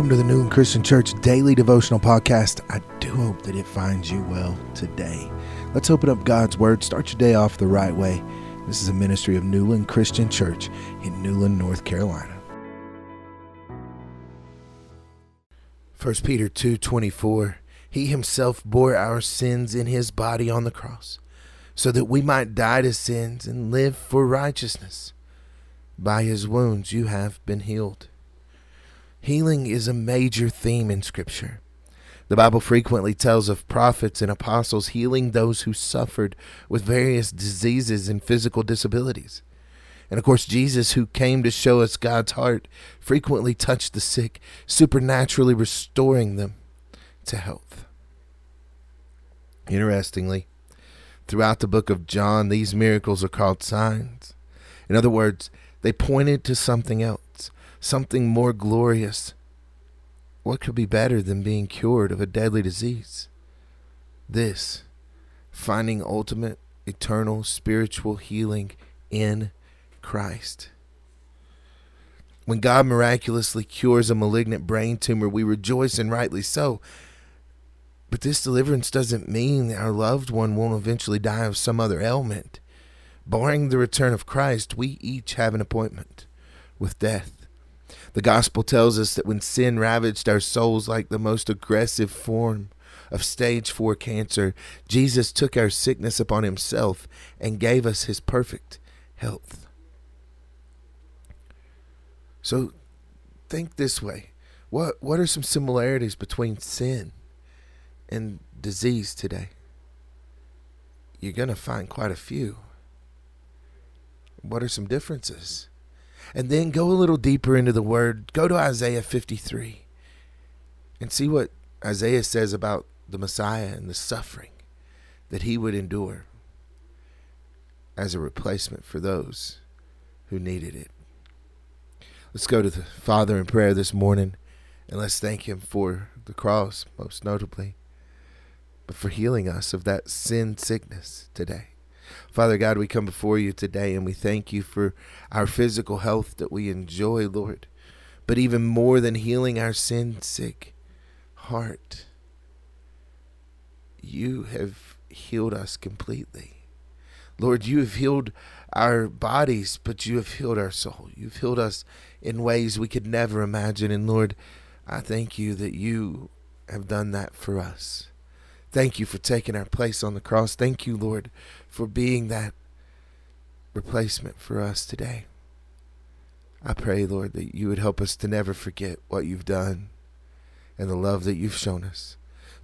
Welcome to the Newland Christian Church Daily Devotional Podcast. I do hope that it finds you well today. Let's open up God's Word. Start your day off the right way. This is a ministry of Newland Christian Church in Newland, North Carolina. 1 Peter 2:24 He himself bore our sins in his body on the cross, so that we might die to sins and live for righteousness. By his wounds you have been healed. Healing is a major theme in Scripture. The Bible frequently tells of prophets and apostles healing those who suffered with various diseases and physical disabilities. And of course, Jesus, who came to show us God's heart, frequently touched the sick, supernaturally restoring them to health. Interestingly, throughout the book of John, these miracles are called signs. In other words, they pointed to something else something more glorious. What could be better than being cured of a deadly disease? This, finding ultimate, eternal, spiritual healing in Christ. When God miraculously cures a malignant brain tumor, we rejoice and rightly so. But this deliverance doesn't mean that our loved one won't eventually die of some other ailment. Barring the return of Christ, we each have an appointment with death. The gospel tells us that when sin ravaged our souls like the most aggressive form of stage 4 cancer, Jesus took our sickness upon himself and gave us his perfect health. So think this way. What what are some similarities between sin and disease today? You're going to find quite a few. What are some differences? And then go a little deeper into the word. Go to Isaiah 53 and see what Isaiah says about the Messiah and the suffering that he would endure as a replacement for those who needed it. Let's go to the Father in prayer this morning and let's thank him for the cross, most notably, but for healing us of that sin sickness today. Father God, we come before you today and we thank you for our physical health that we enjoy, Lord. But even more than healing our sin sick heart, you have healed us completely. Lord, you have healed our bodies, but you have healed our soul. You've healed us in ways we could never imagine. And Lord, I thank you that you have done that for us. Thank you for taking our place on the cross. Thank you, Lord, for being that replacement for us today. I pray, Lord, that you would help us to never forget what you've done and the love that you've shown us.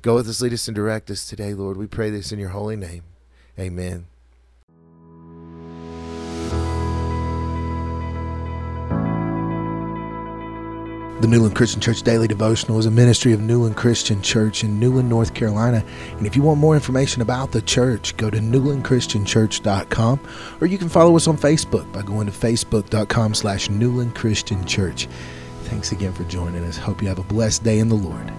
Go with us, lead us, and direct us today, Lord. We pray this in your holy name. Amen. The Newland Christian Church Daily Devotional is a ministry of Newland Christian Church in Newland, North Carolina. And if you want more information about the church, go to newlandchristianchurch.com or you can follow us on Facebook by going to facebook.com slash Newland Christian Church. Thanks again for joining us. Hope you have a blessed day in the Lord.